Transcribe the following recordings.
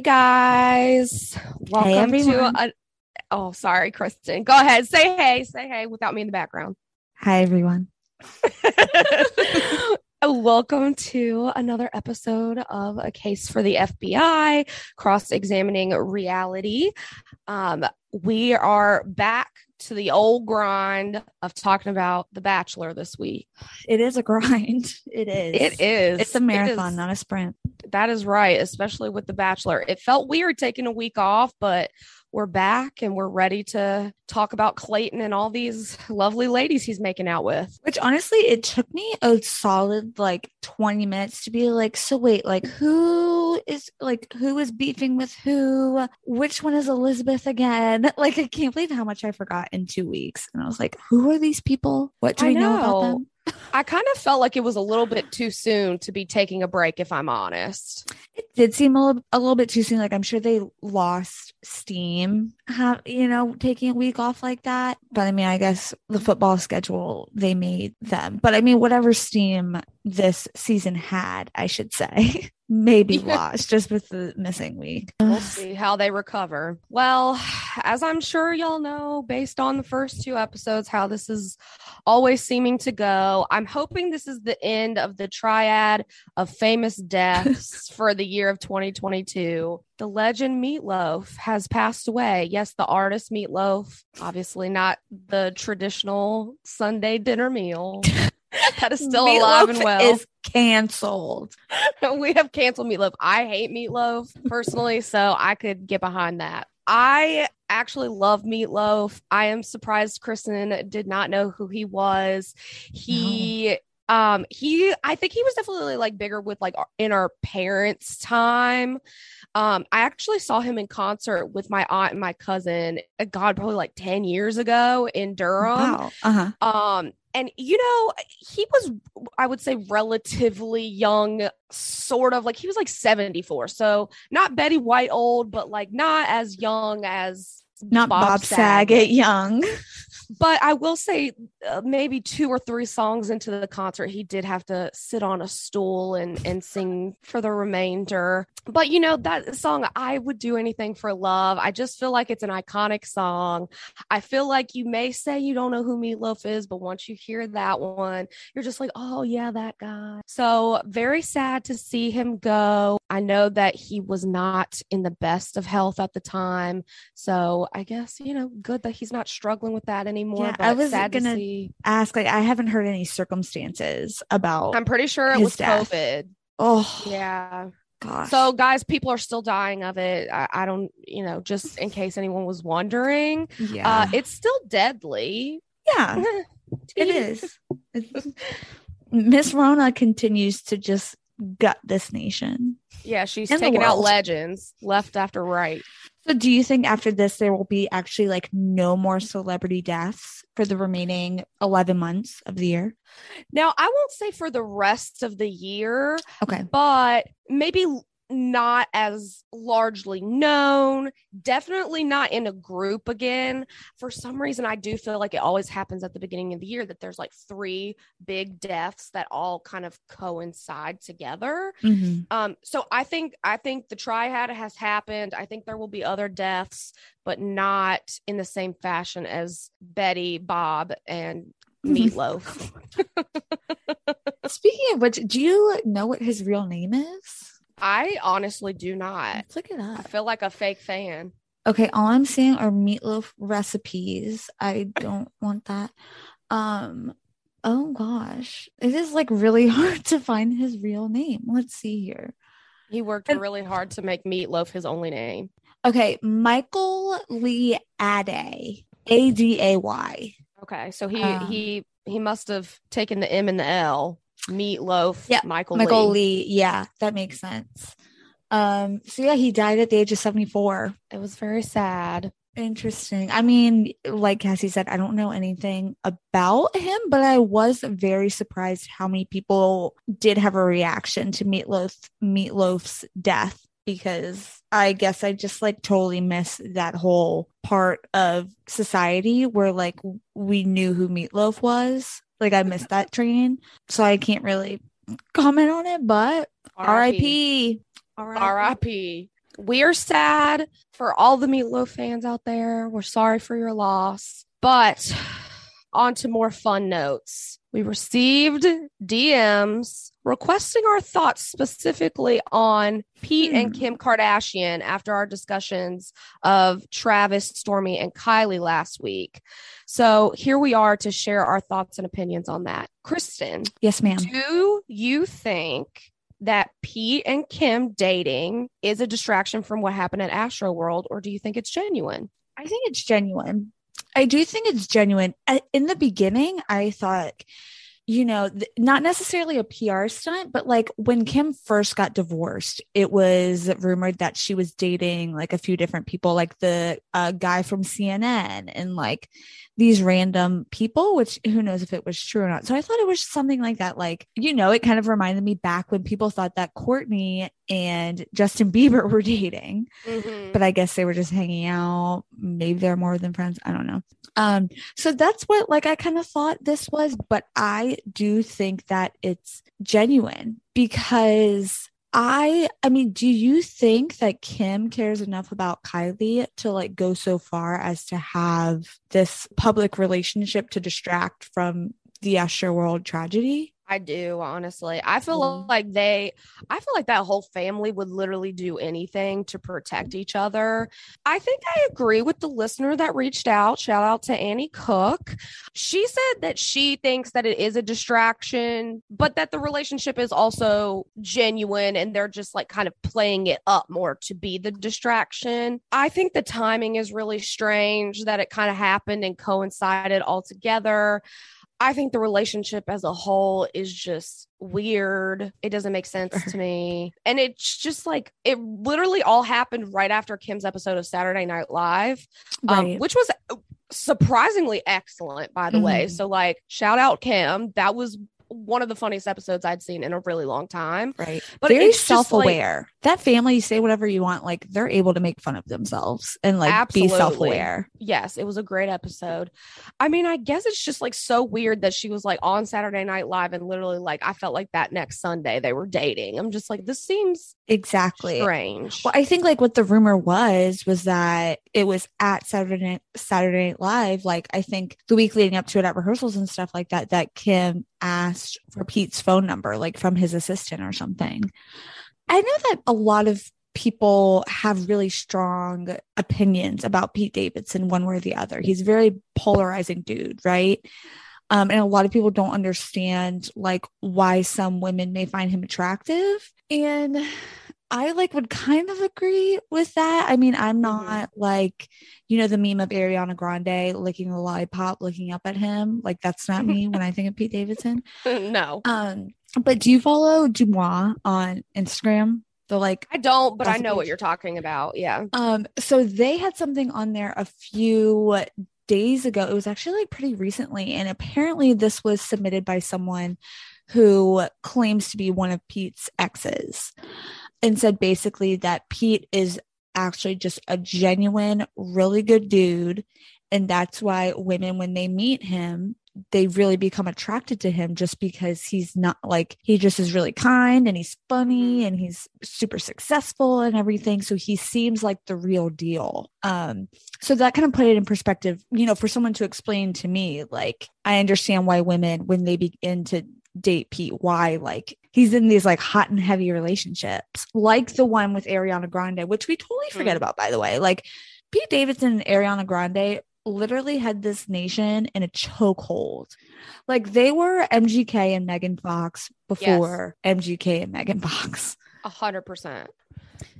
Hey guys, welcome to everyone. a. Oh, sorry, Kristen. Go ahead. Say hey. Say hey without me in the background. Hi, everyone. welcome to another episode of a case for the FBI, cross-examining reality. Um, we are back to the old grind of talking about The Bachelor this week. It is a grind. It is. It is. It's a marathon, is. not a sprint. That is right, especially with The Bachelor. It felt weird taking a week off, but we're back and we're ready to talk about Clayton and all these lovely ladies he's making out with. Which honestly, it took me a solid like 20 minutes to be like, so wait, like who is like who is beefing with who? Which one is Elizabeth again? Like, I can't believe how much I forgot in two weeks. And I was like, who are these people? What do I we know about them? I kind of felt like it was a little bit too soon to be taking a break, if I'm honest. It did seem a little, a little bit too soon. Like I'm sure they lost steam, have you know, taking a week off like that. But I mean, I guess the football schedule they made them. But I mean, whatever steam this season had, I should say, maybe lost just with the missing week. We'll see how they recover. Well, as I'm sure y'all know, based on the first two episodes, how this is always seeming to go, I'm hoping this is the end of the triad of famous deaths for the year of 2022. The legend Meat Loaf has passed away. Yes, the artist Meat Loaf, obviously not the traditional Sunday dinner meal. that is still alive and well Is canceled. we have canceled meatloaf. I hate meatloaf personally, so I could get behind that. I actually love meatloaf. I am surprised Kristen did not know who he was. He um he I think he was definitely like bigger with like our- in our parents' time. Um I actually saw him in concert with my aunt and my cousin, uh, God, probably like 10 years ago in Durham. wow. Uh huh. Um, and you know, he was, I would say, relatively young, sort of like he was like 74. So not Betty White old, but like not as young as Not Bob, Saget young. But I will say, uh, maybe two or three songs into the concert, he did have to sit on a stool and and sing for the remainder. But you know that song, I would do anything for love. I just feel like it's an iconic song. I feel like you may say you don't know who Meat Loaf is, but once you hear that one, you're just like, oh yeah, that guy. So very sad to see him go. I know that he was not in the best of health at the time. So I guess, you know, good that he's not struggling with that anymore. Yeah, but I was gonna- to see. Ask like I haven't heard any circumstances about. I'm pretty sure it was death. COVID. oh Yeah. gosh. So guys, people are still dying of it. I, I don't, you know, just in case anyone was wondering, yeah, uh, it's still deadly. yeah. It is. Miss Rona continues to just gut this nation. Yeah, she's And taking out legends left after right. So, do you think after this there will be actually like no more celebrity deaths for the remaining 11 months of the year? Now, I won't say for the rest of the year, Okay. but maybe not as largely known. Definitely not in a group again. For some reason, I do feel like it always happens at the beginning of the year that there's like three big deaths that all kind of coincide together. Mhm. Um, so I think I think the triad has happened. I think there will be other deaths, but not in the same fashion as Betty, Bob, and Meat Loaf. Speaking of which, do you know what his real name is? I honestly do not. Look it I feel like a fake fan. Okay, all I'm seeing are meatloaf recipes. I don't want that. Um, oh gosh, it is like really hard to find his real name. Let's see here. He worked And- really hard to make Meat Loaf his only name. Okay, Michael Lee Aday, A D A Y. Okay, so he Um, he he must have taken the M and the L. Meat Loaf. Yeah, Michael. Michael Lee. Lee. Yeah, that makes sense. Um, so yeah, he died at the age of 74. It was very sad. Interesting. I mean, like Cassie said, I don't know anything about him, but I was very surprised how many people did have a reaction to Meat Loaf Meatloaf's death because I guess I just like totally miss that whole part of society where like we knew who Meat Loaf was. Like I missed that train, so I can't really comment on it. But R.I.P. R.I.P. We are sad for all the Meat Loaf fans out there. We're sorry for your loss. But on to more fun notes. We received DMs requesting our thoughts specifically on Pete and Hmm. Kim Kardashian after our discussions of Travis, Stormi, and Kylie last week. So here we are to share our thoughts and opinions on that. Kristen, Yes, ma'am. do you think that Pete and Kim dating is a distraction from what happened at Astroworld, or do you think it's genuine? I think it's genuine. I do think it's genuine. In the beginning, I thought, you know, th- not necessarily a PR stunt, but like when Kim first got divorced, it was rumored that she was dating like a few different people, like the uh, guy from CNN and like these random people, which who knows if it was true or not. So I thought it was something like that. Like, you know, it kind of reminded me back when people thought that Kourtney and Justin Bieber were dating but I guess they were just hanging out. Maybe they're more than friends. I don't know. Um, so that's what like I kind of thought this was, but I do think that it's genuine because I I mean, do you think that Kim cares enough about Kylie to like go so far as to have this public relationship to distract from the Astroworld tragedy? I do, honestly. I feel Mhm. like they, I feel like that whole family would literally do anything to protect each other. I think I agree with the listener that reached out. Shout out to Annie Cook. She said that she thinks that it is a distraction, but that the relationship is also genuine and they're just like kind of playing it up more to be the distraction. I think the timing is really strange that it kind of happened and coincided all together. I think the relationship as a whole is just weird. It doesn't make sense to me. And it's just like it literally all happened right after Kim's episode of Saturday Night Live, um, which was surprisingly excellent, by the way. Mhm. So, like, shout out Kim. That was one of the funniest episodes I'd seen in a really long time. Right. But Very it's just, like- self-aware. That family, you say whatever you want, like they're able to make fun of themselves and like Absolutely. be self-aware. Yes, it was a great episode. I mean, I guess it's just like so weird that she was like on Saturday Night Live and literally like I felt like that next Sunday they were dating. I'm just like, this seems Exactly. strange. Well, I think like what the rumor was was that it was at Saturday Night, Saturday Night Live. Like I think the week leading up to it at rehearsals and stuff like that, that Kim asked for Pete's phone number, like from his assistant or something. I know that a lot of people have really strong opinions about Pete Davidson, one way or the other. He's a very polarizing dude, right? Um, and a lot of people don't understand like why some women may find him attractive. And I like would kind of agree with that. I mean, I'm not like, you know, the meme of Ariana Grande licking the lollipop, looking up at him. Like that's not me when I think of Pete Davidson. no, Um, but do you follow DeuxMoi on Instagram? The like I don't, but I know what you're talking about. Yeah. um, so they had something on there a few days ago. It was actually like pretty recently, and apparently this was submitted by someone who claims to be one of Pete's exes, and said basically that Pete is actually just a genuine, really good dude, and that's why women when they meet him they really become attracted to him just because he's not like he just is really kind and he's funny and he's super successful and everything. So he seems like the real deal. Um so that kind of put it in perspective you know for someone to explain to me like i understand why women when they begin to date Pete why like he's in these like hot and heavy relationships like the one with Ariana Grande which we totally forget Mm. about by the way. Like Pete Davidson and Ariana Grande literally had this nation in a chokehold. Like they were MGK and Megan Fox before MGK and Megan Fox. A hundred percent.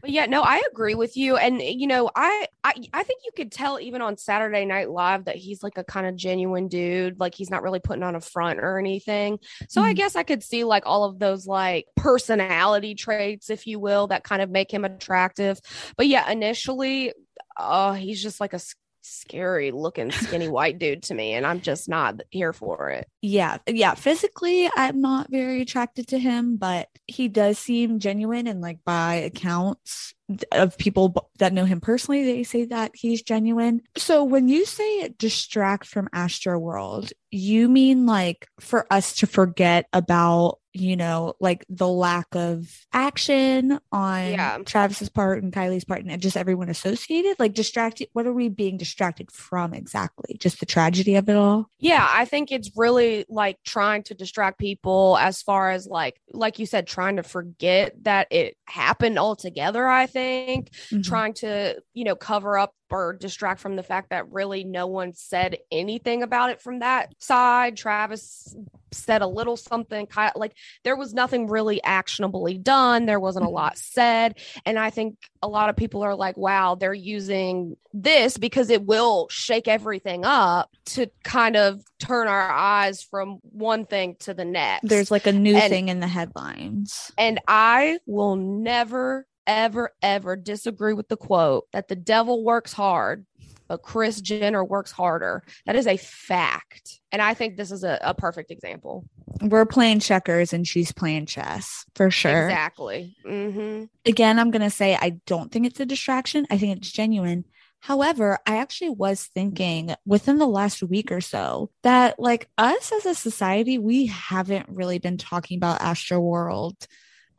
But yeah, no, I agree with you. And you know, I, I I think you could tell even on Saturday Night Live that he's like a kind of genuine dude. Like he's not really putting on a front or anything. So I Mhm. guess I could see like all of those like personality traits, if you will, that kind of make him attractive. But yeah, initially, oh, he's just like a scary looking skinny white dude to me, and I'm just not here for it. Yeah, yeah. Physically, I'm not very attracted to him, but he does seem genuine. And like by accounts of people that know him personally, they say that he's genuine. So when you say distract from Astroworld, you mean like for us to forget about you know, like the lack of action on Yeah. Travis's part and Kylie's part and just everyone associated? Like distracted what are we being distracted from exactly? Just the tragedy of it all? Yeah, I think it's really like trying to distract people as far as like like you said trying to forget that it happened altogether, I think. Mhm. Trying to, you know, cover up or distract from the fact that really no one said anything about it from that side. Travis said a little something like there was nothing really actionably done. There wasn't a Mhm. lot said, and I think a lot of people are like, "Wow, they're using this because it will shake everything up to kind of turn our eyes from one thing to the next." There's like a new And- thing in the headlines. and I will never, ever, ever disagree with the quote that the devil works hard, but Kris Jenner works harder. That is a fact. And I think this is a, a perfect example. We're playing checkers and she's playing chess for sure. Exactly. hmm again, I'm going to say I don't think it's a distraction. I think it's genuine. However, I actually was thinking within the last week or so that, like, us as a society, we haven't really been talking about Astroworld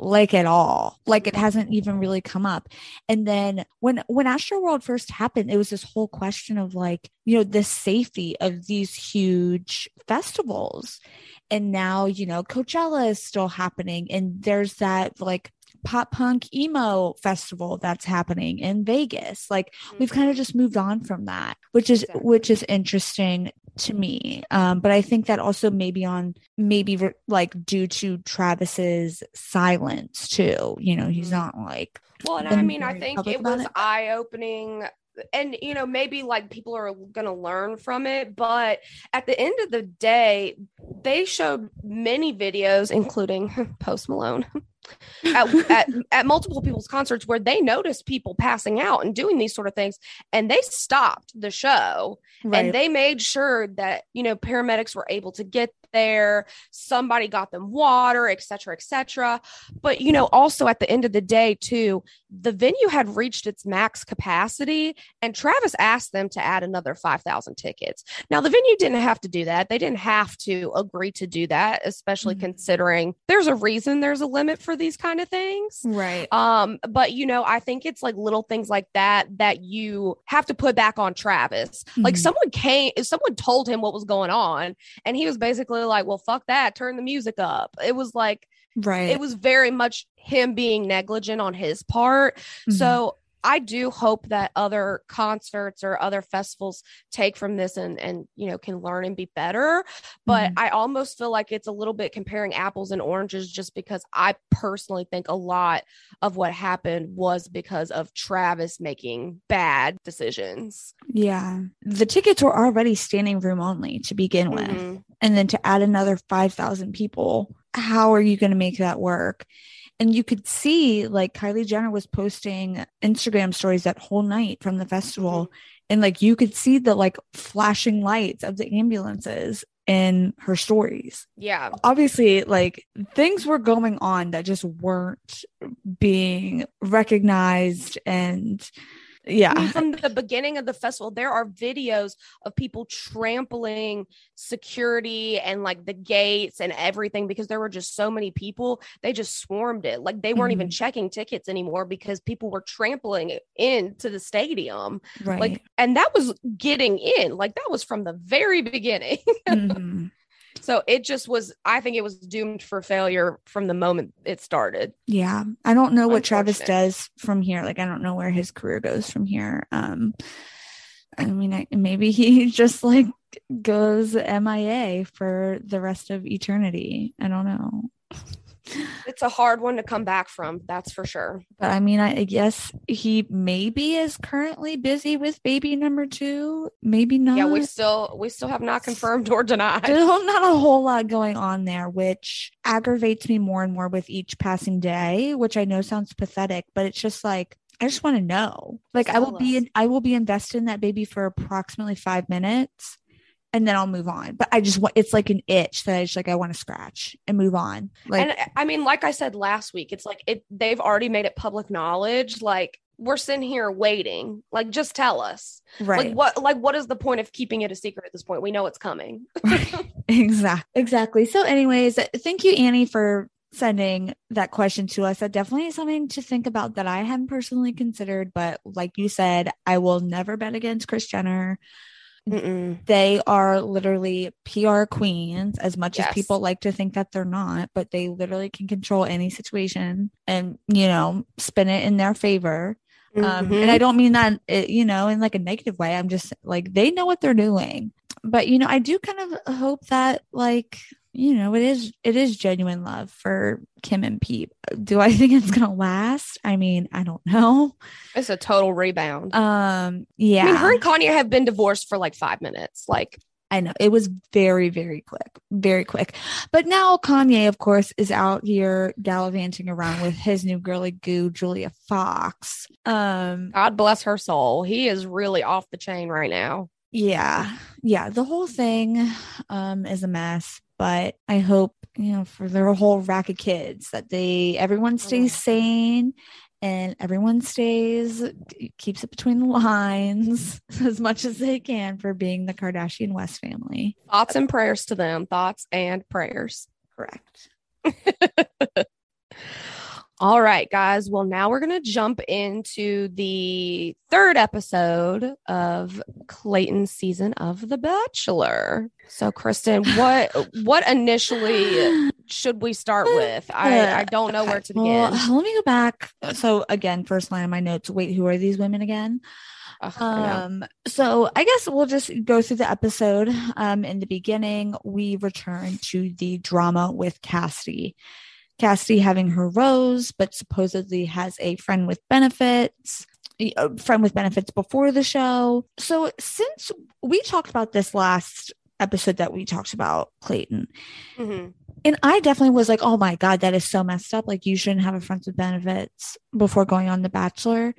like at all. Like it hasn't even really come up. And then when when Astroworld first happened it was this whole question of like you know the safety of these huge festivals. And now you know coachella is still happening and there's that like pop punk emo festival that's happening in Vegas. Like we've kind of just moved on from that, which is Exactly. which is interesting to me. Um, but I think that also maybe on maybe re- like due to Travis's silence too. You know, he's Mhm. not like Well, and I mean, I think it was eye opening. And, you know, maybe like people are going to learn from it. But at the end of the day, they showed many videos, including Post Malone, at, at, at multiple people's concerts where they noticed people passing out and doing these sort of things. And they stopped the show and they made sure that you know paramedics were able to get there somebody got them water et cetera et cetera but you know also at the end of the day too the venue had reached its max capacity and travis asked them to add another 5000 tickets now the venue didn't have to do that they didn't have to agree to do that especially Mhm. considering there's a reason there's a limit for these kind of things right. um, but you know, I think it's like little things like that that you have to put back on Travis. Like Mhm. someone came, someone told him what was going on, and he was basically like, "Well, fuck that, turn the music up." It was like right. it was very much him being negligent on his part. Mhm. So I do hope that other concerts or other festivals take from this and and you know can learn and be better. But Mhm. I almost feel like it's a little bit comparing apples and oranges just because I personally think a lot of what happened was because of Travis making bad decisions. yeah. The tickets were already standing room only to begin with. Mhm. and then to add another 5,000 people, how are you going to make that work? And you could see like Kylie Jenner was posting Instagram stories that whole night from the festival. Mm-hmm. And like you could see the like flashing lights of the ambulances in her stories. Yeah. Obviously, like things were going on that just weren't being recognized. And yeah. I mean, from the beginning of the festival, there are videos of people trampling security and like the gates and everything because there were just so many people. They just swarmed it. Like they weren't even Mhm. checking tickets anymore because people were trampling into the stadium. right. Like, and that was getting in. Like that was from the very beginning. Mhm. So it just was, I think it was doomed for failure from the moment it started. Yeah. I don't know what Travis does from here. Like I don't know where his career goes from here. Um I mean I, maybe he just like goes MIA for the rest of eternity. I don't know. It's a hard one to come back from. That's for sure. But I mean I guess he maybe is currently busy with baby number 2, maybe not. Yeah. We still, we still have not confirmed or denied. Still not a whole lot going on there, which aggravates me more and more with each passing day, which I know sounds pathetic, but it's just like I just want to know. Like I will be in, I will be invested in that baby for approximately five minutes and then I'll move on. But I just want it's like an itch that I just like I want to scratch and move on. Like and I mean, like I said last week, it's like it they've already made it public knowledge. Like we're sitting here waiting. Like, just tell us. Right. Like what like what is the point of keeping it a secret at this point? We know it's coming. exactly. Exactly. So, anyways, thank you, Annie, for sending that question to us. That definitely is something to think about that I hadn't personally considered. But like you said, I will never bet against Kris Jenner. Mm-mm. They are literally PR queens, as much Yes. as people like to think that they're not, but they literally can control any situation and, you know, spin it in their favor. Um, Mhm. and I don't mean that, uh, you know, in like a negative way. I'm just like, they know what they're doing. But, you know, I do kind of hope that, like, you know, it is it is genuine love for Kim and Pete. Do I think it's gonna last? I mean, I don't know. it's a total rebound. Um, yeah. I mean, her and Kanye have been divorced for like five minutes. Like, I know it was very, very quick, very quick. But now Kanye, of course, is out here gallivanting around with his new girly goo, Julia Fox. Um, God bless her soul. He is really off the chain right now. yeah, yeah, the whole thing um is a mess, but I hope, you know, for their whole rack of kids that they everyone stays sane and everyone stays keeps it between the lines as much as they can for being the Kardashian West family. Thoughts and prayers to them. Thoughts and prayers. Correct. All right, guys. Well, now we're going to jump into the third episode of Clayton's season of The Bachelor. So, Kristen, what what initially should we start with? I, I don't know where to begin. Well, let me go back. So again, first line of my notes. Wait, who are these women again? Um, so I guess we'll just go through the episode. Um, in the beginning, we return to the drama with Cassidy. Cassidy having her rose, but supposedly has a friend with benefits. A friend with benefits before the show. So since we talked about this last episode that we talked about Clayton, Mhm. and I definitely was like, oh my God, that is so messed up. Like, you shouldn't have a friend with benefits before going on The Bachelor.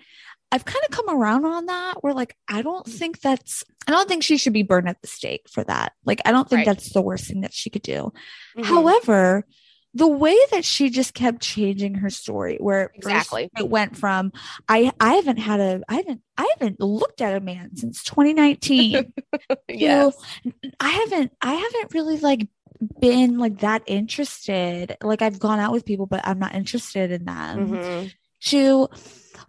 I've kind of come around on that where, like, I don't think that's, I don't think she should be burned at the stake for that. Like, I don't think Right. that's the worst thing that she could do. Mhm. However, the way that she just kept changing her story, where Exactly. it went from I I haven't had a I haven't I haven't looked at a man since 2019 yes. I haven't I haven't really like been like that interested. Like I've gone out with people, but I'm not interested in them. Mhm. To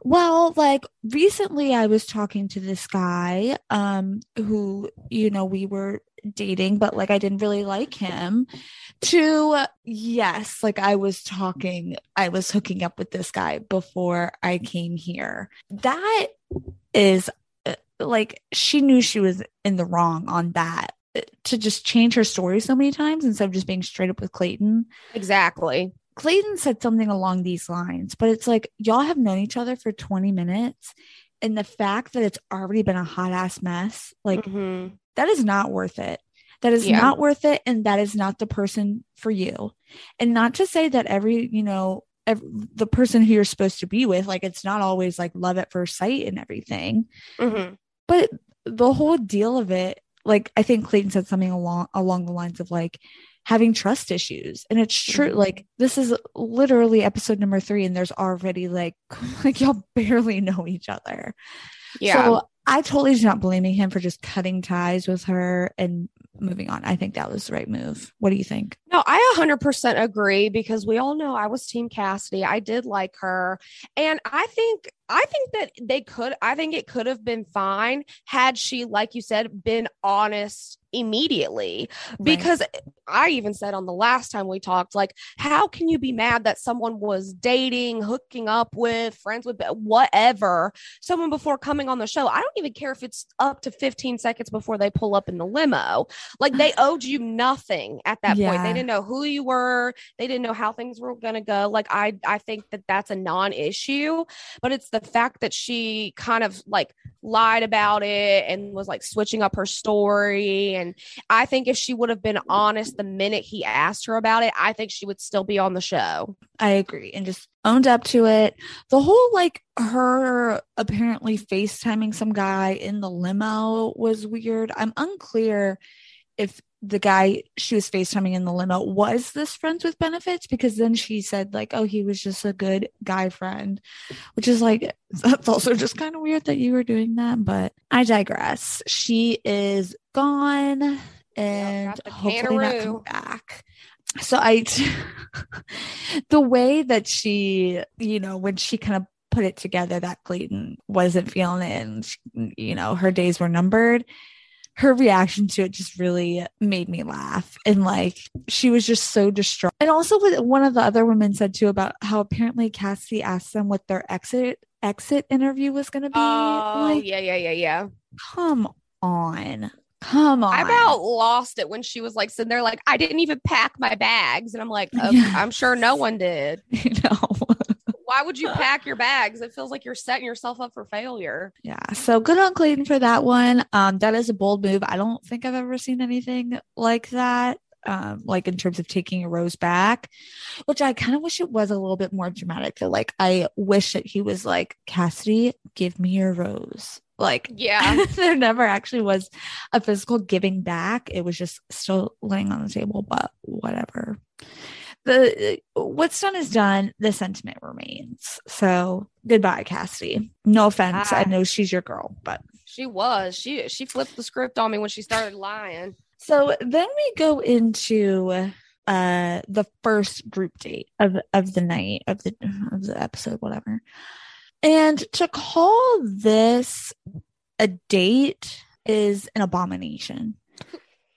well, like recently I was talking to this guy um who, you know, we were dating, but like I didn't really like him. To yes, like I was talking, I was hooking up with this guy before I came here. That is uh, like she knew she was in the wrong on that Uh, to just change her story so many times instead of just being straight up with Clayton. Exactly. Clayton said something along these lines, but it's like y'all have known each other for 20 minutes. And the fact that it's already been a hot ass mess, like Mhm. that is not worth it. That is Yeah. not worth it. And that is not the person for you. And not to say that every, you know, ev- the person who you're supposed to be with, like it's not always like love at first sight and everything Mhm. but the whole deal of it like i think clayton said something along along the lines of like having trust issues and it's true Mhm. like this is literally episode number three and there's already like like y'all barely know each other Yeah. so i totally do not blaming him for just cutting ties with her and moving on i think that was the right move what do you think No, I 100% agree because we all know I was Team Cassidy. I did like her. And I think I think that they could I think it could have been fine had she like you said been honest immediately because I even said on the last time we talked like how can you be mad that someone was dating, hooking up with, friends with whatever someone before coming on the show? I don't even care if it's up to 15 seconds before they pull up in the limo. Like they owed you nothing at that point. They didn't know who you were. They didn't know how things were going to go. Like I I think that that's a non-issue, but it's the fact that she kind of like lied about it and was like switching up her story and I think if she would have been honest the minute he asked her about it, I think she would still be on the show. I agree and just owned up to it. The whole like her apparently FaceTiming some guy in the limo was weird. I'm unclear if the guy she was FaceTiming in the limo was this friends with benefits because then she said, like, oh, he was just a good guy friend, which is like, that's also just kind of weird that you were doing that. But I digress. She is gone and the hopefully not come back. So I, the way that she, you know, when she kind of put it together that Clayton wasn't feeling it and, she- you know, her days were numbered her reaction to it just really made me laugh and like she was just so distraught and also what one of the other women said too about how apparently cassie asked them what their exit exit interview was going to be Oh, like yeah, yeah, yeah, yeah. come on come on I about lost it when she was like sitting there, like, I didn't even pack my bags. And I'm like, "Oh, Yeah. I'm sure no one did. you know Why would you pack your bags? It feels like you're setting yourself up for failure. yeah so good on clayton for that one um that is a bold move i don't think i've ever seen anything like that um like in terms of taking a rose back which i kind of wish it was a little bit more dramatic though like i wish that he was like cassidy give me your rose like Yeah. there never actually was a physical giving back it was just still laying on the table but whatever the what's done is done the sentiment remains. So goodbye cassidy. No offense i know she's your girl but. She was. She she flipped the script on me when she started lying. so then we go into uh the first group date of of the night of the of the episode whatever. And to call this a date is an abomination.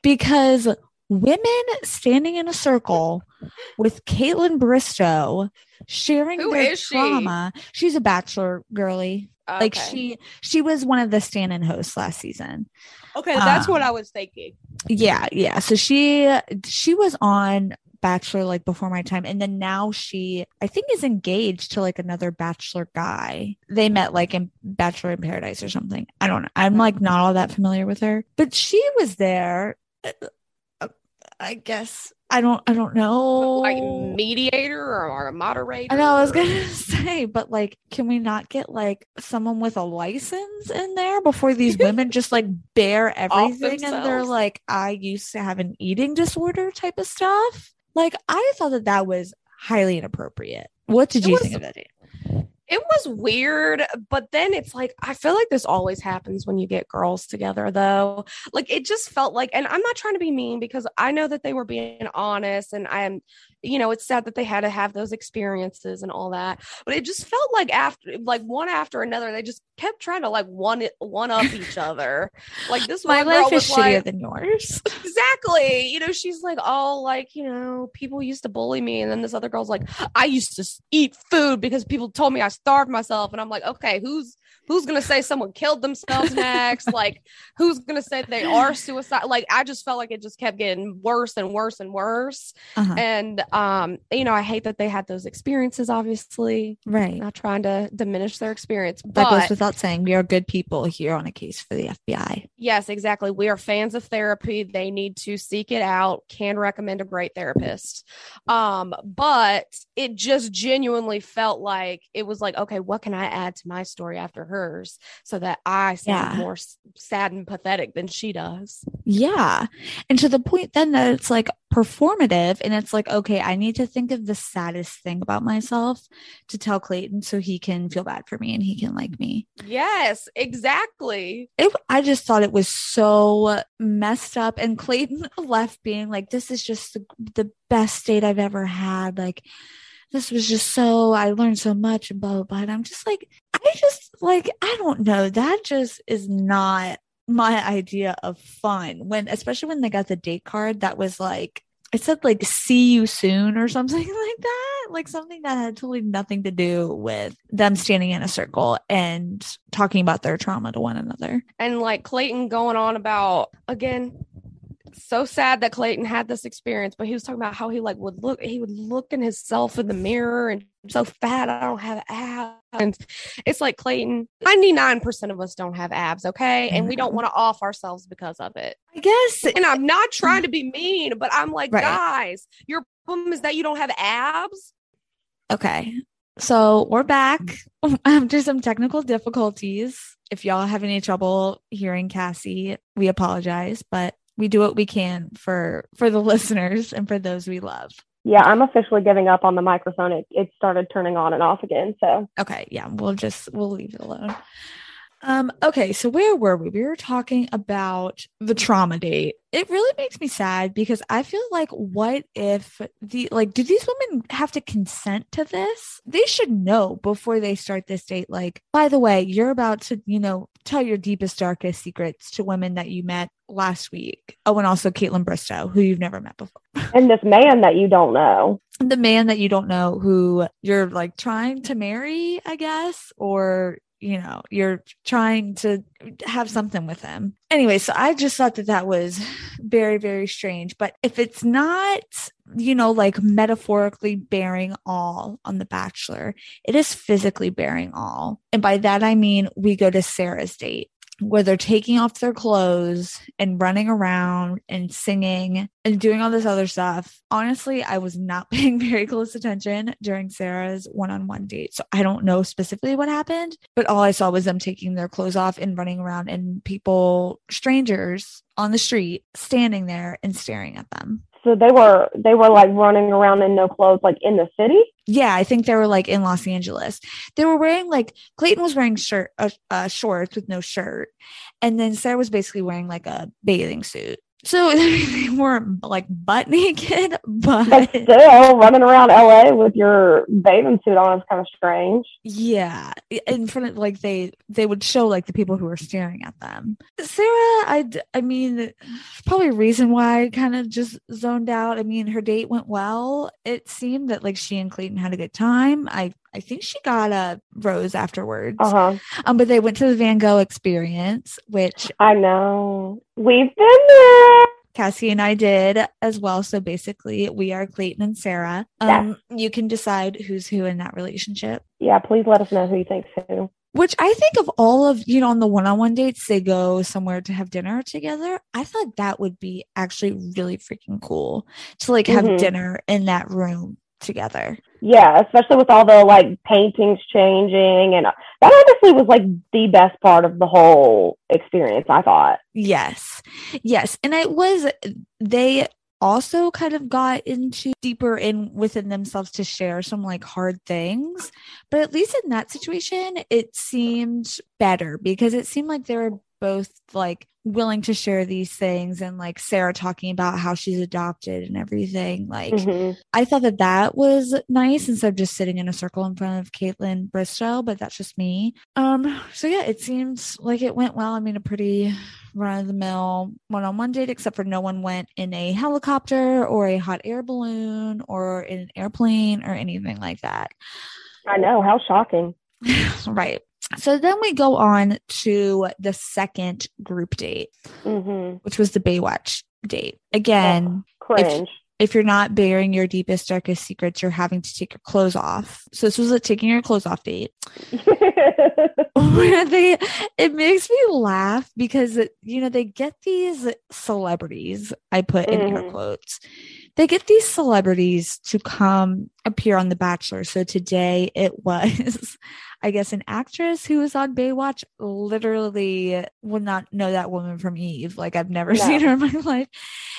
Because women standing in a circle with Kaitlyn Bristowe sharing Who their is she? trauma. She's a bachelor girly. Oh, like she she was one of the stand-in hosts last season. Okay, that's what I um, was thinking. Yeah, yeah. So she she was on Bachelor like before my time, and then now she I think is engaged to like another Bachelor guy. They met like in Bachelor in Paradise or something. I don't know. I'm hmm. like not all that familiar with her, but she was there. I guess I don't I don't know. Like mediator or, or a moderator. I know I was gonna say, but like, can we not get like someone with a license in there before these women just like bear everything and they're like, I used to have an eating disorder type of stuff? Like, I thought that that was highly inappropriate. What did It you was- think of that? It was weird, but then it's like I feel like this always happens when you get girls together though. Like it just felt like and I'm not trying to be mean because I know that they were being honest and I'm you know, it's sad that they had to have those experiences and all that. But it just felt like after like one after another they just kept trying to like one it one up each other. Like this My one girl life was is shittier like than yours. exactly you know she's like all like you know people used to bully me and then this other girl's like i used to eat food because people told me i starved myself and i'm like okay who's who's gonna say someone killed themselves next like who's gonna say they are suicide like i just felt like it just kept getting worse and worse and worse Uh-huh. and um you know i hate that they had those experiences obviously Right. not trying to diminish their experience That but goes without saying. We are good people here on a case for the FBI. Yes, exactly. We are fans of therapy. They need to seek it out. Can recommend a great therapist. Um, but it just genuinely felt like it was like, okay, what can I add to my story after hers so that I sound Yeah. more sad and pathetic than she does? Yeah. And to the point then that it's like performative and it's like, okay, I need to think of the saddest thing about myself to tell Clayton so he can feel bad for me and he can like me. Yes, exactly. It, I just thought it was so messed up. And Clayton left being like, this is just the, the best date I've ever had. Like, this was just so, I learned so much and blah, blah, blah. And I'm just like, I just like, I don't know. That just is not my idea of fun when, especially when they got the date card that was like, it said like see you soon or something like that like something that had totally nothing to do with them standing in a circle and talking about their trauma to one another. And like Clayton going on about again, so sad that Clayton had this experience, but he was talking about how he like would look, he would look in himself in the mirror and so fat, I don't have abs. It's like Clayton, 99% of us don't have abs, okay? And we don't mm-hmm. want to off ourselves because of it. i guess And I'm not trying to be mean, but I'm like, Right. guys, your problem is that you don't have abs. okay so we're back mm-hmm. after some technical difficulties if y'all have any trouble hearing cassie we apologize but we do what we can for for the listeners and for those we love. Yeah, I'm officially giving up on the microphone. It it started turning on and off again. So Okay, yeah, we'll just we'll leave it alone. Um, okay, so where were we? We were talking about the trauma date. It really makes me sad because I feel like what if the like do these women have to consent to this? They should know before they start this date, like, by the way, you're about to, you know, tell your deepest, darkest secrets to women that you met last week. Oh, and also Kaitlyn Bristowe, who you've never met before. and this man that you don't know. the man that you don't know who you're like trying to marry, I guess, or you know, you're trying to have something with him. Anyway, so I just thought that that was very, very strange. But if it's not, you know, like metaphorically bearing all on The Bachelor, it is physically bearing all. And by that, I mean, we go to Sarah's date where they're taking off their clothes and running around and singing and doing all this other stuff. Honestly, I was not paying very close attention during Sarah's one on one date. So I don't know specifically what happened, but all I saw was them taking their clothes off and running around and people, strangers on the street, standing there and staring at them. So they were they were like running around in no clothes, like in the city. Yeah, I think they were like in Los Angeles. They were wearing like Clayton was wearing shirt uh, uh, shorts with no shirt, and then Sarah was basically wearing like a bathing suit. So they weren't like butt naked, But but still, running around LA with your bathing suit on is kind of strange. yeah, in front of like they they would show like the people who were staring at them. Sarah, I I mean, probably reason why I kind of just zoned out. I mean, her date went well. It seemed that like she and Clayton had a good time. I I think she got a rose afterwards. Uh huh. Um, but they went to the Van Gogh experience, which I know. We've been there. Cassie and I did as well. So basically, we are Clayton and Sarah. Um, you can decide who's who in that relationship. Yeah, please let us know who you think's who. Which I think of all of, you know, on the one on one dates, they go somewhere to have dinner together. I thought that would be actually really freaking cool to like have Mhm. dinner in that room together. Yeah, especially with all the like paintings changing, and uh, that honestly was like the best part of the whole experience. I thought. Yes. Yes. And it was, they also kind of got into deeper in within themselves to share some like hard things. But at least in that situation, it seemed better because it seemed like they were both like willing to share these things and like Sarah talking about how she's adopted and everything. Like, Mhm. I thought that that was nice instead of just sitting in a circle in front of Kaitlyn Bristowe, but that's just me. Um, so yeah, it seems like it went well. I mean, a pretty run of the mill one on one date, except for no one went in a helicopter or a hot air balloon or in an airplane or anything like that. I know how shocking. right. So then we go on to the second group date, hmm which was the Baywatch date. Again, Cringe. if you're not bearing your deepest, darkest secrets, you're having to take your clothes off. So this was a taking your clothes off date. Where they, it makes me laugh because you know they get these celebrities. I put in air Mhm. quotes. They get these celebrities to come appear on The Bachelor. So today it was, I guess, an actress who was on Baywatch. Literally would not know that woman from Eve. Like I've never No. seen her in my life.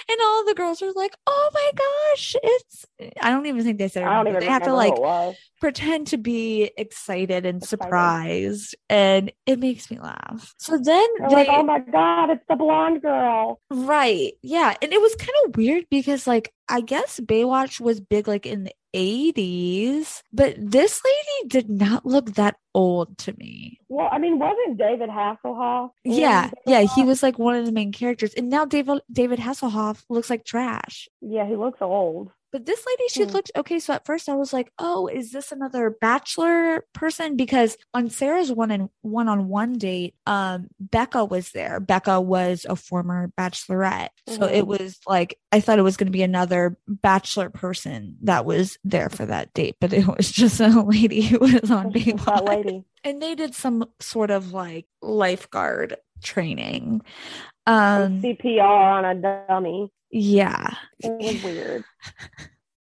And all the girls are like, "Oh my gosh, it's!" I don't even think they said. Her I don't even they have to like it pretend to be excited and Excited. surprised, and it makes me laugh. So then They're they, like, oh my god, it's the blonde girl. right, yeah, and it was kind of weird because, like, I guess Baywatch was big like in the '80s, but this lady did not look that old to me. Well, I mean, wasn't David Hasselhoff? Yeah, yeah, he was like one of the main characters, and now David David Hasselhoff looks like trash. Yeah, he looks old. But this lady, she Hmm. looked okay. So at first I was like, oh, is this another bachelor person? Because on Sarah's one and one on one date, um, Becca was there. Becca was a former bachelorette. So Mhm. it was like I thought it was gonna be another bachelor person that was there for that date, but it was just a lady who was on It's just that Baywatch. lady. And they did some sort of like lifeguard training. Um CPR on a dummy. yeah. It was weird.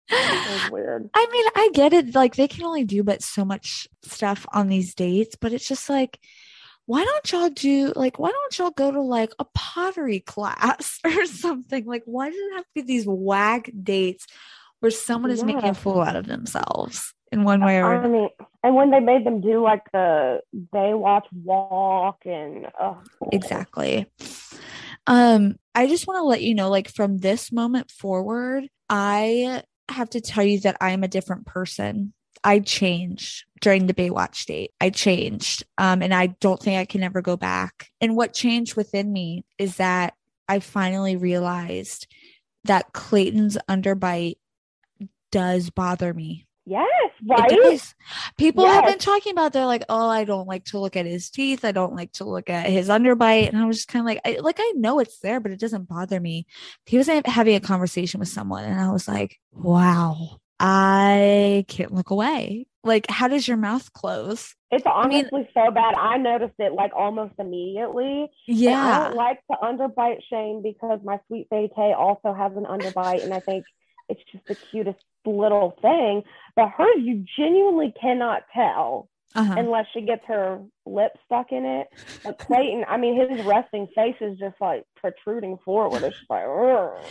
It was weird. I mean, I get it. Like they can only do but so much stuff on these dates, but it's just like, why don't y'all do like why don't y'all go to like a pottery class or something? Like why does it have to be these wag dates where someone is making a fool out of themselves in one way or I another? mean, and when they made them do like the Baywatch walk and oh, Exactly. Um, I just want to let you know, like from this moment forward, I have to tell you that I am a different person. I changed during the Baywatch date. I changed. Um, and I don't think I can ever go back. And what changed within me is that I finally realized that Clayton's underbite does bother me. yes, It right. People have been talking about they're like, oh, I don't like to look at his teeth. I don't like to look at his underbite. And I was just kind of like, I, like I know it's there, but it doesn't bother me. He was ha- having a conversation with someone, and I was like, wow, I can't look away. Like, how does your mouth close? It's mean- honestly so bad. I noticed it like almost immediately. And I don't like to underbite Shane because my sweet Fay Tay also has an underbite, and I think it's just the cutest little thing. But hers, you genuinely cannot tell uh-huh. unless she gets her lip stuck in it. But Clayton, I mean, his resting face is just like protruding forward. It's like, "Ugh."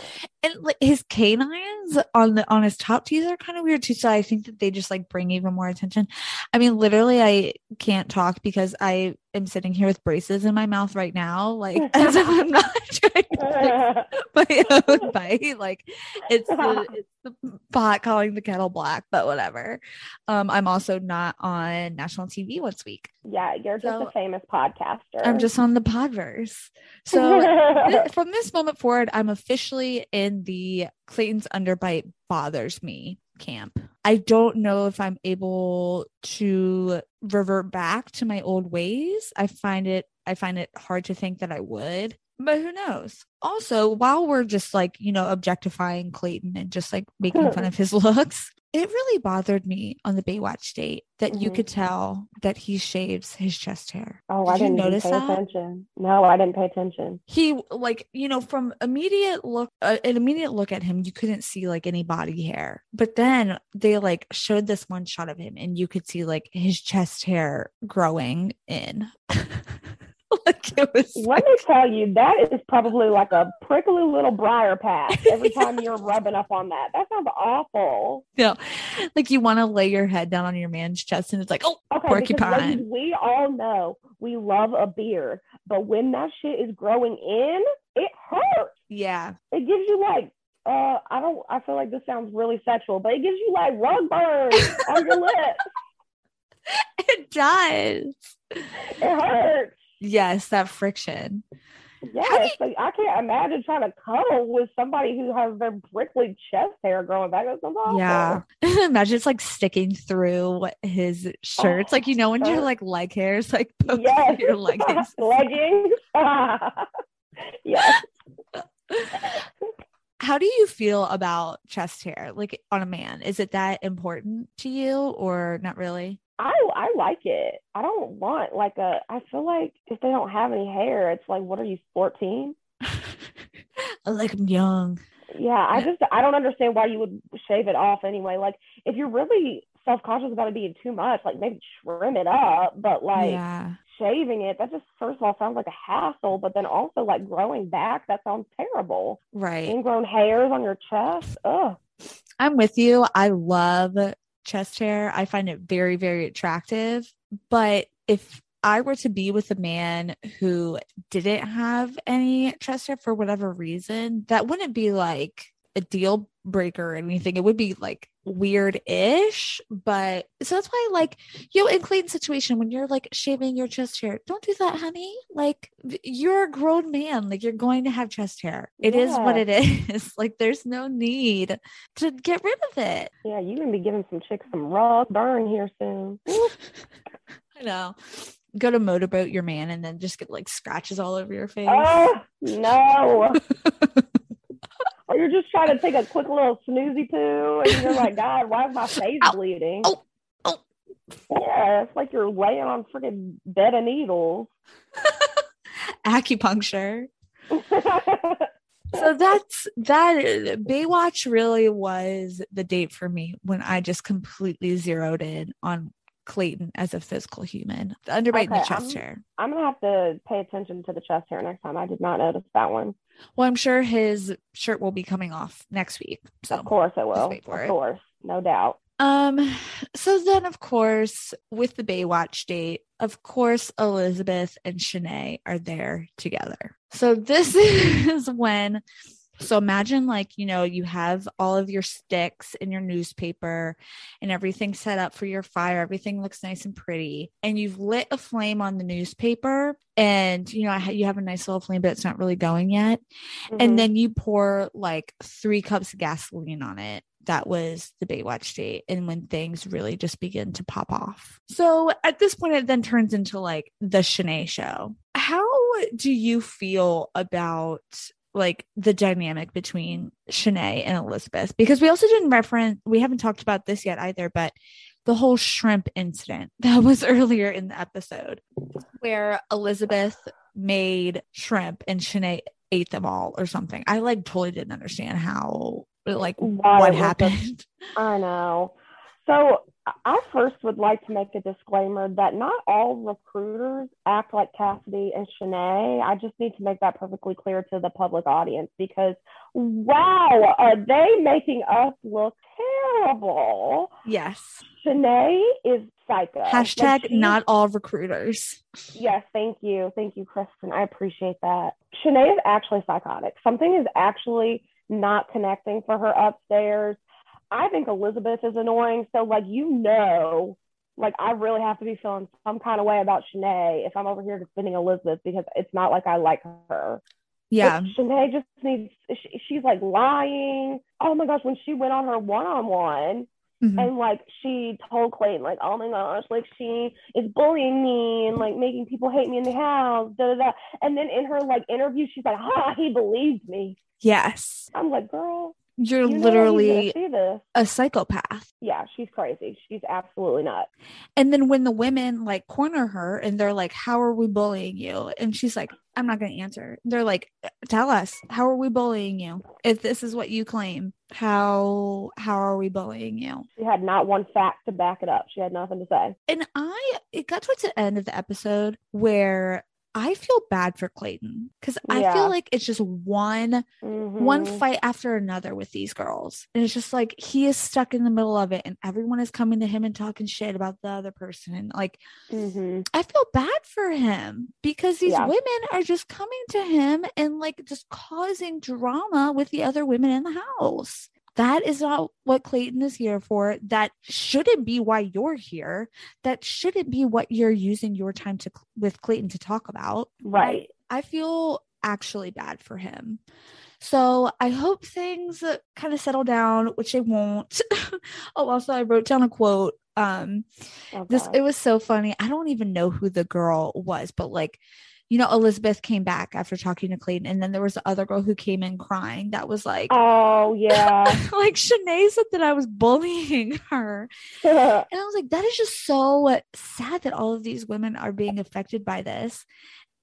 and like his canines on the on his top teeth are kind of weird too. So I think that they just like bring even more attention. I mean, literally, I can't talk because I am sitting here with braces in my mouth right now, like as if I'm not trying to fix my own bite. Like it's the it's the pot calling the kettle black, but whatever. Um, I'm also not on national TV once a week. Yeah, you're just a famous podcaster. I'm just on the Podverse. So thi- from this moment forward, I'm officially in the Clayton's underbite bothers me camp. I don't know if I'm able to revert back to my old ways. I find it I find it hard to think that I would, but who knows? Also, while we're just like, you know, objectifying Clayton and just like making fun of his looks, it really bothered me on the Baywatch date that you Mhm. could tell that he shaves his chest hair. Oh, Did I didn't notice pay that? attention. No, I didn't pay attention. he like you know from immediate look uh, an immediate look at him you couldn't see like any body hair but then they like showed this one shot of him and you could see like his chest hair growing in like it was Let me tell you, that is probably like a prickly little briar patch every time you're rubbing up on that. That sounds awful. you know, like you want to lay your head down on your man's chest and it's like oh Okay, Porcupine. we all know we love a beard, but when that shit is growing in, it hurts. yeah It gives you like, uh, I don't, I feel like this sounds really sexual, but it gives you like rug burns on your lips. it does It hurts. Yes that friction Yes, like, I can't imagine trying to cuddle with somebody who has their prickly chest hair growing back. That sounds awful. Yeah. Imagine it's like sticking through his shirts. like you know when your like leg hairs like Yes. your leggings. Leggings. yes. How do you feel about chest hair like on a man? Is it that important to you or not really? I I like it. I don't want like a I feel like if they don't have any hair, it's like what are you 14? I like them young. Yeah, I just I don't understand why you would shave it off anyway. Like if you're really self-conscious about it being too much, like maybe trim it up, but like yeah. shaving it, that just first of all sounds like a hassle, but then also like growing back, that sounds terrible. Right. Ingrown hairs on your chest. Ugh. I'm with you. I love chest hair. I find it very, very attractive. But if I were to be with a man who didn't have any chest hair for whatever reason, that wouldn't be like a deal breaker or anything. It would be like weird ish. But so that's why, like, you know, in Clayton's situation, when you're like shaving your chest hair, don't do that, honey. Like, you're a grown man. Like, you're going to have chest hair. It is what it is. Like, there's no need to get rid of it. Yeah, you're gonna be giving some chicks some raw burn here soon. I know. Go to motorboat your man and then just get like scratches all over your face. Oh no. or you're just trying to take a quick little snoozy poo and you're like, God, why is my face Ow. bleeding? Oh. Oh. Yeah, it's like you're laying on freaking bed of needles. Acupuncture. So that's that. Baywatch really was the date for me when I just completely zeroed in on Clayton as a physical human. The underbite in the chest I'm- hair. I'm gonna have to pay attention to the chest hair next time. I did not notice that one. Well, I'm sure his shirt will be coming off next week. So of course it will. of it. course, no doubt. Um, so then of course, with the Baywatch date, of course, Elizabeth and Shanae are there together. So this is when so imagine like, you know, you have all of your sticks in your newspaper and everything set up for your fire. Everything looks nice and pretty. And you've lit a flame on the newspaper and you know, you have a nice little flame, but it's not really going yet Mhm. and then you pour like three cups of gasoline on it. That was the Baywatch date, and when things really just begin to pop off. So at this point, it then turns into like the Shanae show. How do you feel about like the dynamic between Shanae and Elizabeth? Because we also didn't reference, we haven't talked about this yet either, but the whole shrimp incident that was earlier in the episode where Elizabeth made shrimp and Shanae ate them all or something. I like totally didn't understand how like Why what it was a- happened. I know. So I first would like to make a disclaimer that not all recruiters act like Cassidy and Shanae. I just need to make that perfectly clear to the public audience because wow, are they making us look terrible? yes. Shanae is psycho. Like, Hashtag she- not all recruiters. Yes, thank you. Thank you, Kristen. I appreciate that. Shanae is actually psychotic. Something is actually not connecting for her upstairs. I think Elizabeth is annoying. So, like, you know, like, I really have to be feeling some kind of way about Shanae if I'm over here defending Elizabeth because it's not like I like her. Yeah. But Shanae just needs, she, she's like lying. Oh my gosh, when she went on her one on one, and like she told Clayton, like, oh my gosh, like she is bullying me and like making people hate me in the house, da da da. And then in her like interview, she's like, ha, he believed me. Yes. I'm like, girl, You're you literally gonna see this. a psychopath. Yeah, she's crazy. She's absolutely nuts. And then when the women like corner her and they're like, How are we bullying you? And she's like, I'm not going to answer. They're like, Tell us, how are we bullying you? If this is what you claim, how how are we bullying you? She had not one fact to back it up. She had nothing to say. And I, it got towards the end of the episode where I feel bad for Clayton because I Yeah. feel like it's just one one Mhm. fight after another with these girls. And it's just like he is stuck in the middle of it and everyone is coming to him and talking shit about the other person. And like Mhm. I feel bad for him because these Yeah. women are just coming to him and like just causing drama with the other women in the house. That is not what Clayton is here for. That shouldn't be why you're here. That shouldn't be what you're using your time to with Clayton to talk about. Right. I feel actually bad for him. So I hope things kind of settle down, which they won't. oh, also I wrote down a quote. Um, Oh, this it was so funny. I don't even know who the girl was, but like, you know, Elizabeth came back after talking to Clayton, and then there was the other girl who came in crying. That was like, oh yeah. like Shanae said that I was bullying her. And I was like, that is just so sad that all of these women are being affected by this.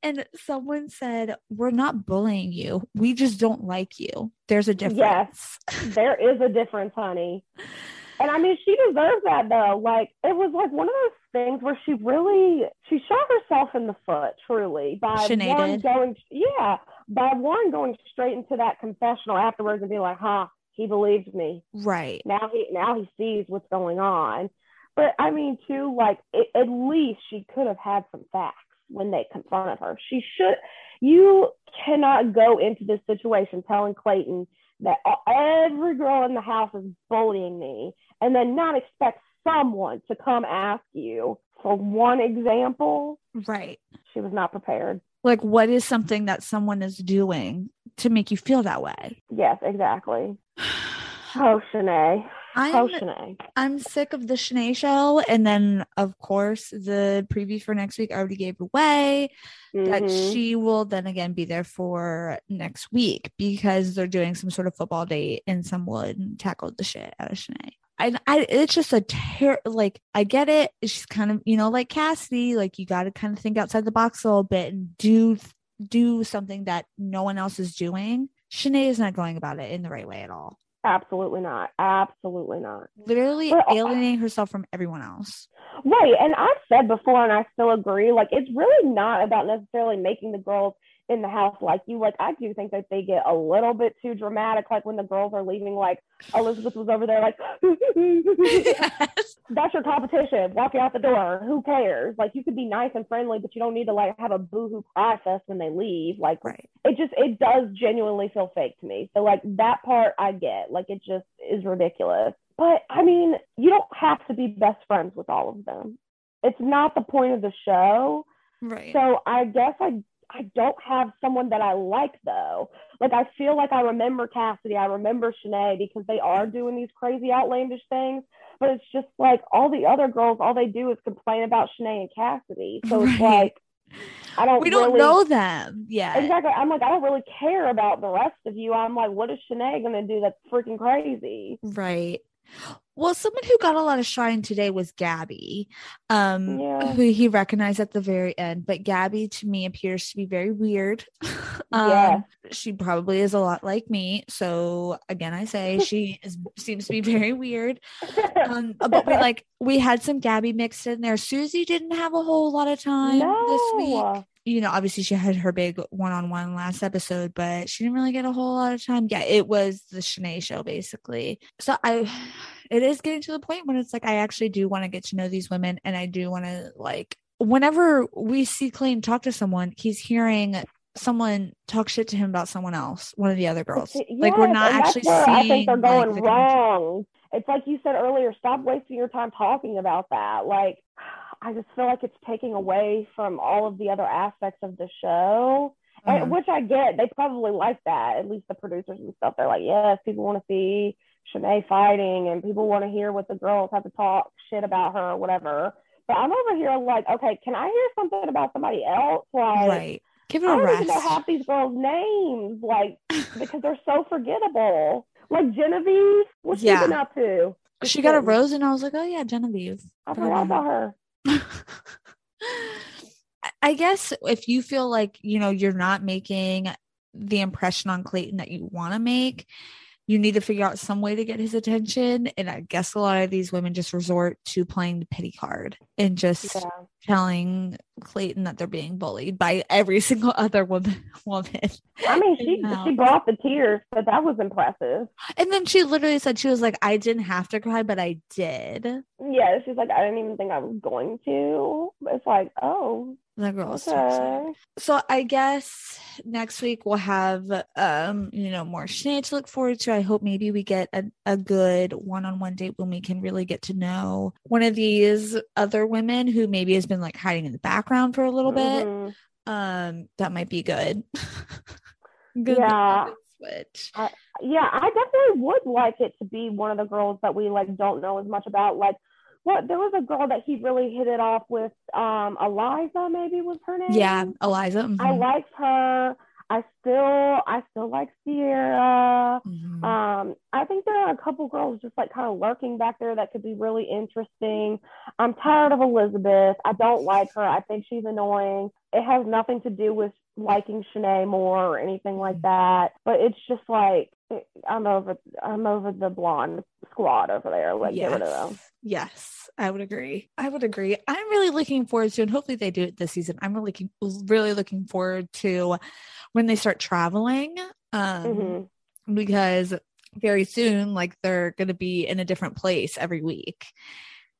And someone said, We're not bullying you. We just don't like you. There's a difference. Yes. there is a difference, honey. And I mean, she deserves that though. Like, it was like one of those things where she really she shot herself in the foot, truly, by Shanae one going, yeah, by one going straight into that confessional afterwards and being like, "Huh, he believed me. Right. Now he now he sees what's going on." But I mean, too, like it, at least she could have had some facts when they confronted her. She should. You cannot go into this situation telling Clayton that every girl in the house is bullying me and then not expect someone to come ask you for one example. Right. She was not prepared. Like, what is something that someone is doing to make you feel that way? Yes, exactly. Oh, Shanae. Oh, I'm Shanae. I'm sick of the Shanae show. And then of course the preview for next week I already gave away that Mhm. she will then again be there for next week because they're doing some sort of football date and someone tackled the shit out of Shanae. I, I it's just a ter- like I get it. She's kind of you know like Cassidy, like you got to kind of think outside the box a little bit and do do something that no one else is doing. Shanae is not going about it in the right way at all. Absolutely not. Absolutely not. Literally alienating herself from everyone else. Right. And I've said before, and I still agree, like, it's really not about necessarily making the girls in the house like you. Like, I do think that they get a little bit too dramatic. Like, when the girls are leaving, like, Elizabeth was over there, like, yes. that's your competition. Walk out the door. Who cares? Like, you could be nice and friendly, but you don't need to, like, have a boohoo cry fest when they leave. Like, Right. it just, it does genuinely feel fake to me. So, like, that part I get. Like, it just is ridiculous. But I mean, you don't have to be best friends with all of them. It's not the point of the show. Right. So I guess I I don't have someone that I like though. Like I feel like I remember Cassidy, I remember Shanae because they are doing these crazy outlandish things. But it's just like all the other girls, all they do is complain about Shanae and Cassidy. So it's Right. like I don't we don't really know them yet. Exactly. I'm like, I don't really care about the rest of you. I'm like, what is Shanae gonna do that's freaking crazy? Right. Well, someone who got a lot of shine today was Gabby, um, Yeah. who he recognized at the very end. But Gabby, to me, appears to be very weird. um, Yeah. She probably is a lot like me. So again, I say she is seems to be very weird. Um, but we like we had some Gabby mixed in there. Susie didn't have a whole lot of time this week. you know, obviously she had her big one on one last episode, but she didn't really get a whole lot of time. Yeah, it was the Shanae show basically. So I, it is getting to the point when it's like I actually do want to get to know these women, and I do want to like whenever we see Clayton talk to someone, he's hearing someone talk shit to him about someone else, one of the other girls. like we're not actually seeing. I think they're like, going the connection. wrong. It's like you said earlier. Stop wasting your time talking about that. Like, I just feel like it's taking away from all of the other aspects of the show, and, mm-hmm. which I get. They probably like that. At least the producers and stuff. They're like, yes, people want to see Shanae fighting, and people want to hear what the girls have to talk shit about her or whatever. But I'm over here like, okay, can I hear something about somebody else? Like, right. Give it I a don't rest. even know half these girls' names, like because they're so forgettable. Like Genevieve, what's Yeah. she been up to? Just she got a rose, and I was like, oh yeah, Genevieve. I forgot about her. I- I guess if you feel like you know you're not making the impression on Clayton that you want to make, you need to figure out some way to get his attention. And I guess a lot of these women just resort to playing the pity card and just Yeah. Telling Clayton that they're being bullied by every single other woman. woman. I mean, she she brought the tears, but that was impressive. And then she literally said she was like, "I didn't have to cry, but I did." Yeah, she's like, I didn't even think I was going to. It's like, oh, The girl so okay. so i guess next week we'll have um you know more Shanae to look forward to i hope maybe we get a, a good one-on-one date when we can really get to know one of these other women who maybe has been like hiding in the background for a little bit Mhm. um that might be good good Yeah. switch Yeah, I definitely would like it to be one of the girls that we like don't know as much about. Like, what there was a girl that he really hit it off with. Um, Eliza maybe was her name. yeah eliza I mhm. liked her. I still, I still like Sierra. Mhm. Um, I think there are a couple girls just like kind of lurking back there that could be really interesting. I'm tired of Elizabeth. I don't like her. I think she's annoying. It has nothing to do with liking Shanae more or anything like that. But it's just like I'm over. I'm over the blonde squad over there. Like get rid of them. Yes, I would agree. I would agree. I'm really looking forward to, and hopefully they do it this season. I'm really really looking forward to when they start traveling, um, Mhm. because very soon, like they're going to be in a different place every week,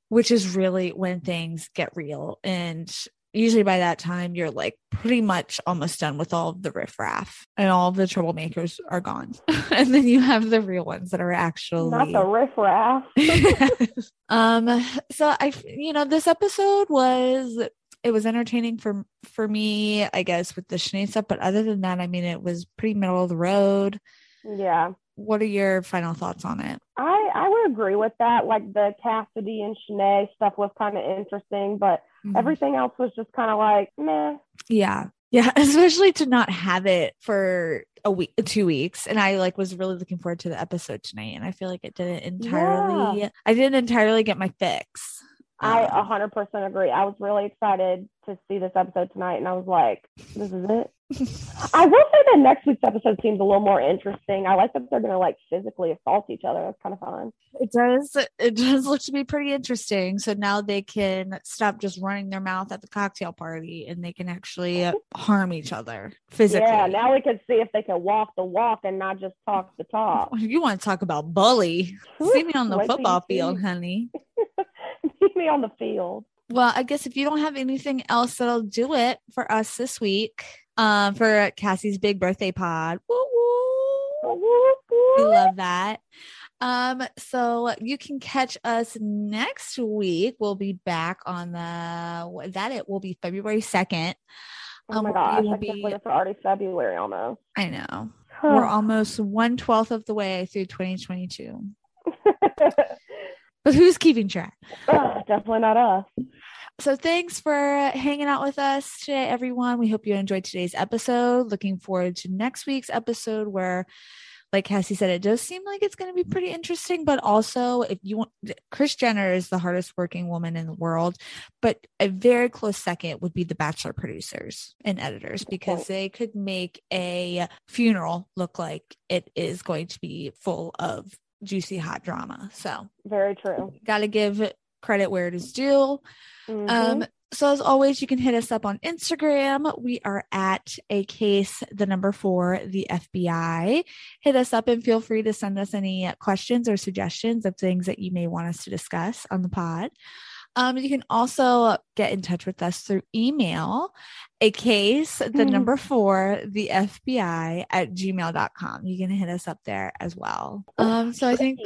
which is really when things get real. And usually by that time, you're like pretty much almost done with all of the riffraff, and all of the troublemakers are gone, and then you have the real ones that are actually Not the riffraff. um so i you know this episode was it was entertaining for for me i guess with the Shanae stuff but other than that i mean it was pretty middle of the road yeah. what are your final thoughts on it I, I would agree with that. Like the Cassidy and Shanae stuff was kind of interesting, but Mhm. everything else was just kind of like meh. yeah yeah especially to not have it for a week two weeks and i like was really looking forward to the episode tonight and i feel like it didn't entirely i didn't entirely get my fix I Um, hundred percent agree. I was really excited to see this episode tonight, and I was like, "This is it. I will say that next week's episode seems a little more interesting. I like that they're going to like physically assault each other. That's kind of fun. It does. It does look to be pretty interesting. So now they can stop just running their mouth at the cocktail party, and they can actually harm each other physically. Yeah, now we can see if they can walk the walk and not just talk the talk. You want to talk about bully? See me on the football field, honey. Me on the field. Well, I guess if you don't have anything else, that'll do it for us this week. Um, for Cassie's big birthday pod. Woo woo. We love that. Um, so you can catch us next week. We'll be back on the that it will be February 2nd. Oh my Um, gosh, we will be- it's already February almost. I know. We're almost one twelfth of the way through 2022. But who's keeping track? Ugh, Definitely not us. So thanks for hanging out with us today, everyone. We hope you enjoyed today's episode. Looking forward to next week's episode where like Cassie said, it does seem like it's going to be pretty interesting. But also, if you want, Kris Jenner is the hardest working woman in the world, but a very close second would be the Bachelor producers and editors because they could make a funeral look like it is going to be full of juicy hot drama. So, Very true. got to give credit where it is due. Mhm. Um, so as always, you can hit us up on Instagram. We are at a case, the number four, the FBI. Hit us up and feel free to send us any questions or suggestions of things that you may want us to discuss on the pod. Um, you can also get in touch with us through email, a case, the Mhm. number four, the FBI at gmail.com. You can hit us up there as well. Um, so I think.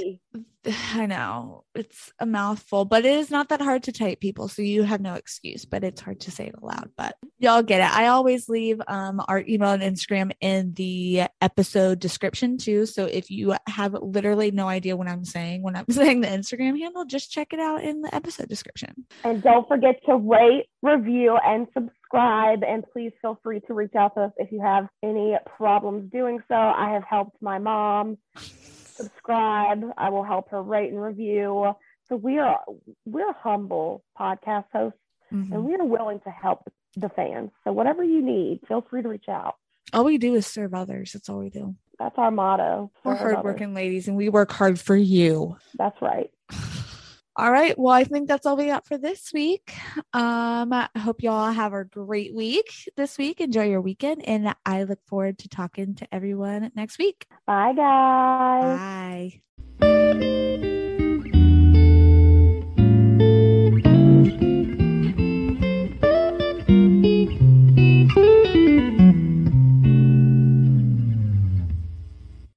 I know it's a mouthful, but it is not that hard to type, people. So you have no excuse, but it's hard to say it aloud. But y'all get it. I always leave um, our email and Instagram in the episode description too. So if you have literally no idea what I'm saying when I'm saying the Instagram handle, just check it out in the episode description. And don't forget to rate, review, and subscribe. And please feel free to reach out to us if you have any problems doing so. I have helped my mom subscribe. I will help her rate and review. So we are we're humble podcast hosts, Mhm. and we are willing to help the fans. So whatever you need, feel free to reach out. All we do is serve others. That's all we do. That's our motto. We're Serve others. hardworking ladies and we work hard for you. That's right. All right. Well, I think that's all we got for this week. Um, I hope you all have a great week this week. Enjoy your weekend. And I look forward to talking to everyone next week. Bye, guys. Bye.